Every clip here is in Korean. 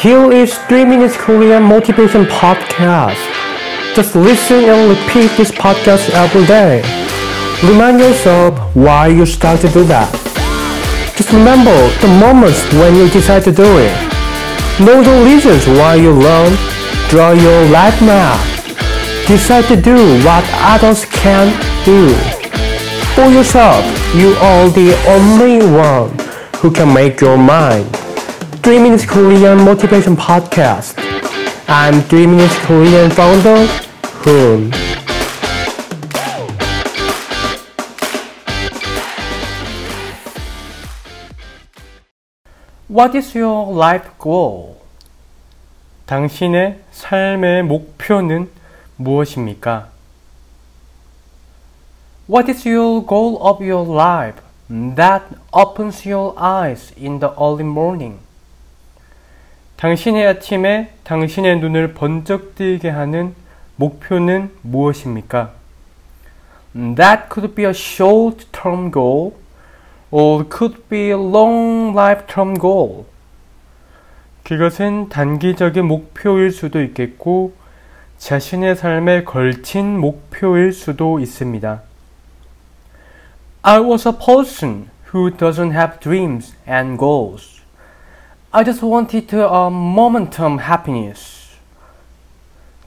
Here is 3 Minutes Korean Motivation Podcast. Just listen and repeat this podcast every day. Remind yourself why you start to do that. Just remember the moments when you decide to do it. Know the reasons why you learn. Draw your life map. Decide to do what others can't do. For yourself, you are the only one who can make your mind. 3 Minutes Korean Motivation Podcast. I'm 3 Minutes Korean founder, Hoon. What is your life goal? 당신의 삶의 목표는 무엇입니까? What is your goal of your life that opens your eyes in the early morning? 당신의 아침에 당신의 눈을 번쩍 뜨게 하는 목표는 무엇입니까? That could be a short-term goal or could be a long life-term goal. 그것은 단기적인 목표일 수도 있겠고 자신의 삶에 걸친 목표일 수도 있습니다. I was a person who doesn't have dreams and goals. I just wanted a momentum happiness.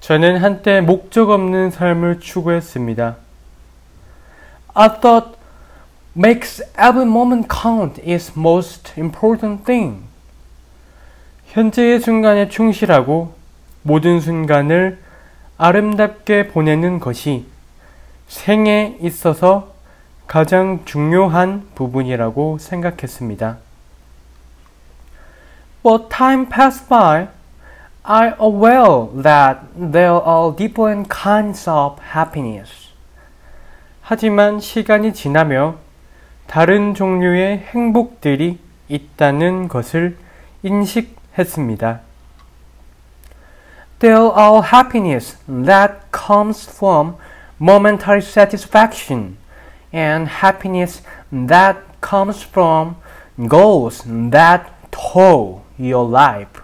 저는 한때 목적 없는 삶을 추구했습니다. I thought makes every moment count is most important thing. 현재의 순간에 충실하고 모든 순간을 아름답게 보내는 것이 생에 있어서 가장 중요한 부분이라고 생각했습니다. But time passed by. I aware that there are different kinds of happiness. 하지만 시간이 지나며 다른 종류의 행복들이 있다는 것을 인식했습니다. There are happiness that comes from momentary satisfaction and happiness that comes from goals that toll your life.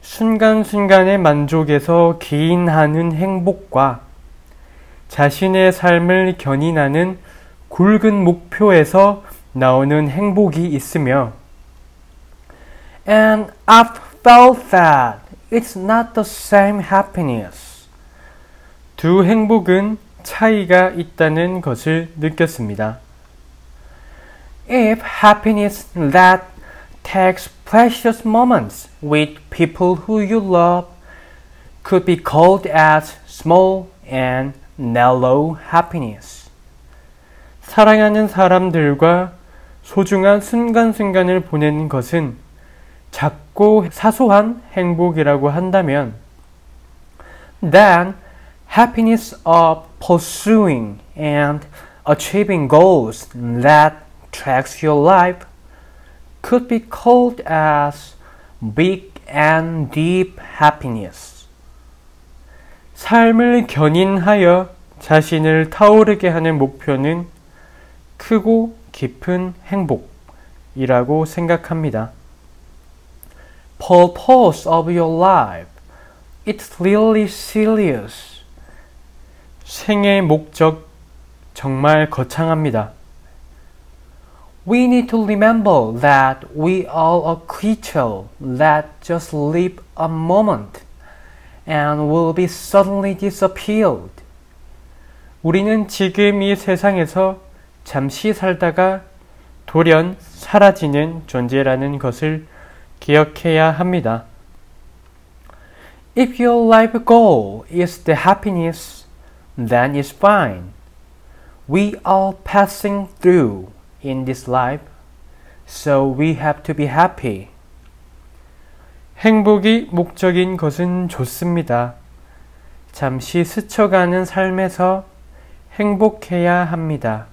순간순간의 만족에서 기인하는 행복과 자신의 삶을 견인하는 굵은 목표에서 나오는 행복이 있으며 And I've felt that it's not the same happiness. 두 행복은 차이가 있다는 것을 느꼈습니다. If happiness that takes precious moments with people who you love could be called as small and narrow happiness. 사랑하는 사람들과 소중한 순간순간을 보내는 것은 작고 사소한 행복이라고 한다면 then happiness of pursuing and achieving goals that tracks your life could be called as big and deep happiness. 삶을 견인하여 자신을 타오르게 하는 목표는 크고 깊은 행복이라고 생각합니다. Purpose of your life. It's really serious. 생의 목적 정말 거창합니다. We need to remember that we are a creature that just live a moment and will be suddenly disappeared. 우리는 지금 이 세상에서 잠시 살다가 돌연 사라지는 존재라는 것을 기억해야 합니다. If your life goal is the happiness, then it's fine. We are passing through in this life, so we have to be happy. 행복이 목적인 것은 좋습니다. 잠시 스쳐가는 삶에서 행복해야 합니다.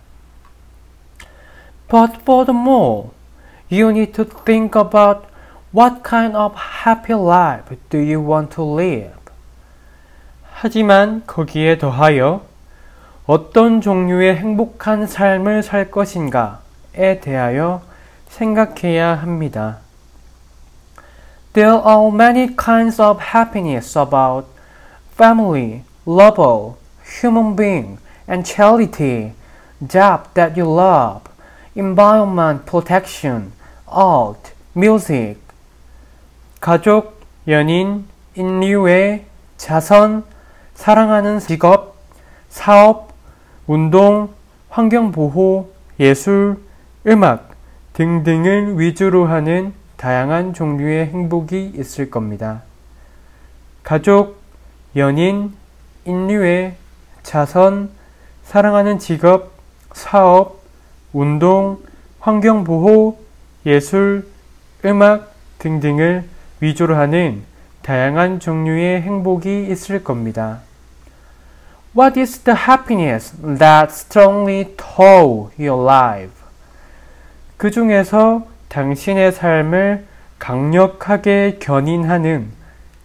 But furthermore, you need to think about what kind of happy life do you want to live? 하지만 거기에 더하여 어떤 종류의 행복한 삶을 살 것인가에 대하여 생각해야 합니다. There are many kinds of happiness about family, lover, human being, and charity, job that you love, environment protection, art, music. 가족, 연인, 인류애, 자선, 사랑하는 직업, 사업, 운동, 환경보호, 예술, 음악 등등을 위주로 하는 다양한 종류의 행복이 있을 겁니다. 가족, 연인, 인류애, 자선, 사랑하는 직업, 사업, 운동, 환경보호, 예술, 음악 등등을 위주로 하는 다양한 종류의 행복이 있을 겁니다. What is the happiness that strongly tow your life? 그 중에서 당신의 삶을 강력하게 견인하는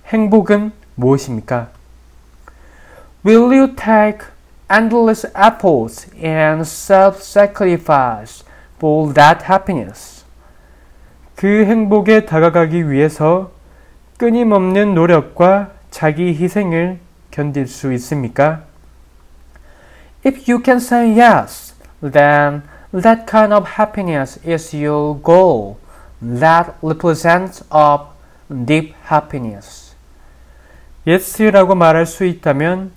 행복은 무엇입니까? Will you take endless efforts and self-sacrifice for that happiness? 그 행복에 다가가기 위해서 끊임없는 노력과 자기 희생을 견딜 수 있습니까? If you can say yes, then that kind of happiness is your goal that represents of deep happiness. yes라고 말할 수 있다면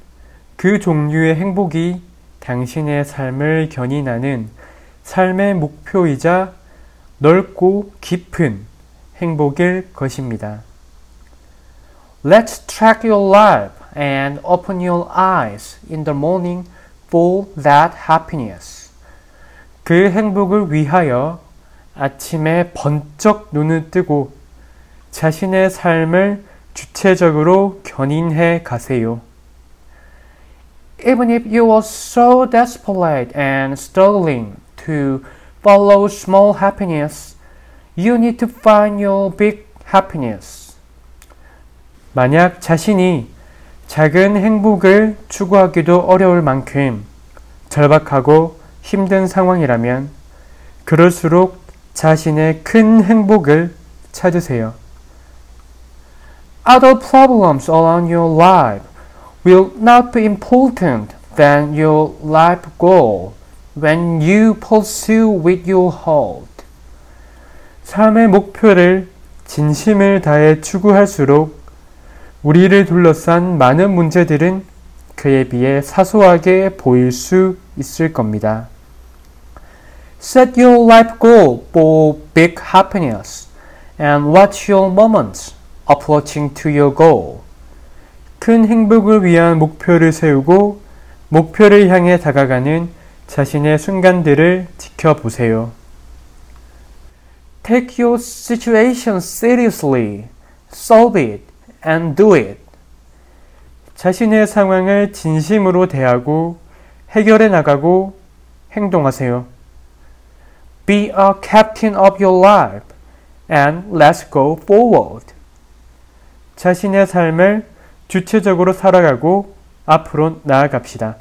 그 종류의 행복이 당신의 삶을 견인하는 삶의 목표이자 넓고 깊은 행복일 것입니다. Let's track your life and open your eyes in the morning for that happiness. 그 행복을 위하여 아침에 번쩍 눈을 뜨고 자신의 삶을 주체적으로 견인해 가세요. Even if you are so desperate and struggling to follow small happiness, you need to find your big happiness. 만약 자신이 작은 행복을 추구하기도 어려울 만큼 절박하고 힘든 상황이라면 그럴수록 자신의 큰 행복을 찾으세요. Other problems around your life will not be important than your life goal when you pursue with your heart. 삶의 목표를 진심을 다해 추구할수록 우리를 둘러싼 많은 문제들은 그에 비해 사소하게 보일 수 있을 겁니다. Set your life goal for big happiness and watch your moments approaching to your goal. 큰 행복을 위한 목표를 세우고 목표를 향해 다가가는 자신의 순간들을 지켜보세요. Take your situation seriously, solve it, and do it. 자신의 상황을 진심으로 대하고 해결해 나가고 행동하세요. Be a captain of your life and let's go forward. 자신의 삶을 주체적으로 살아가고 앞으로 나아갑시다.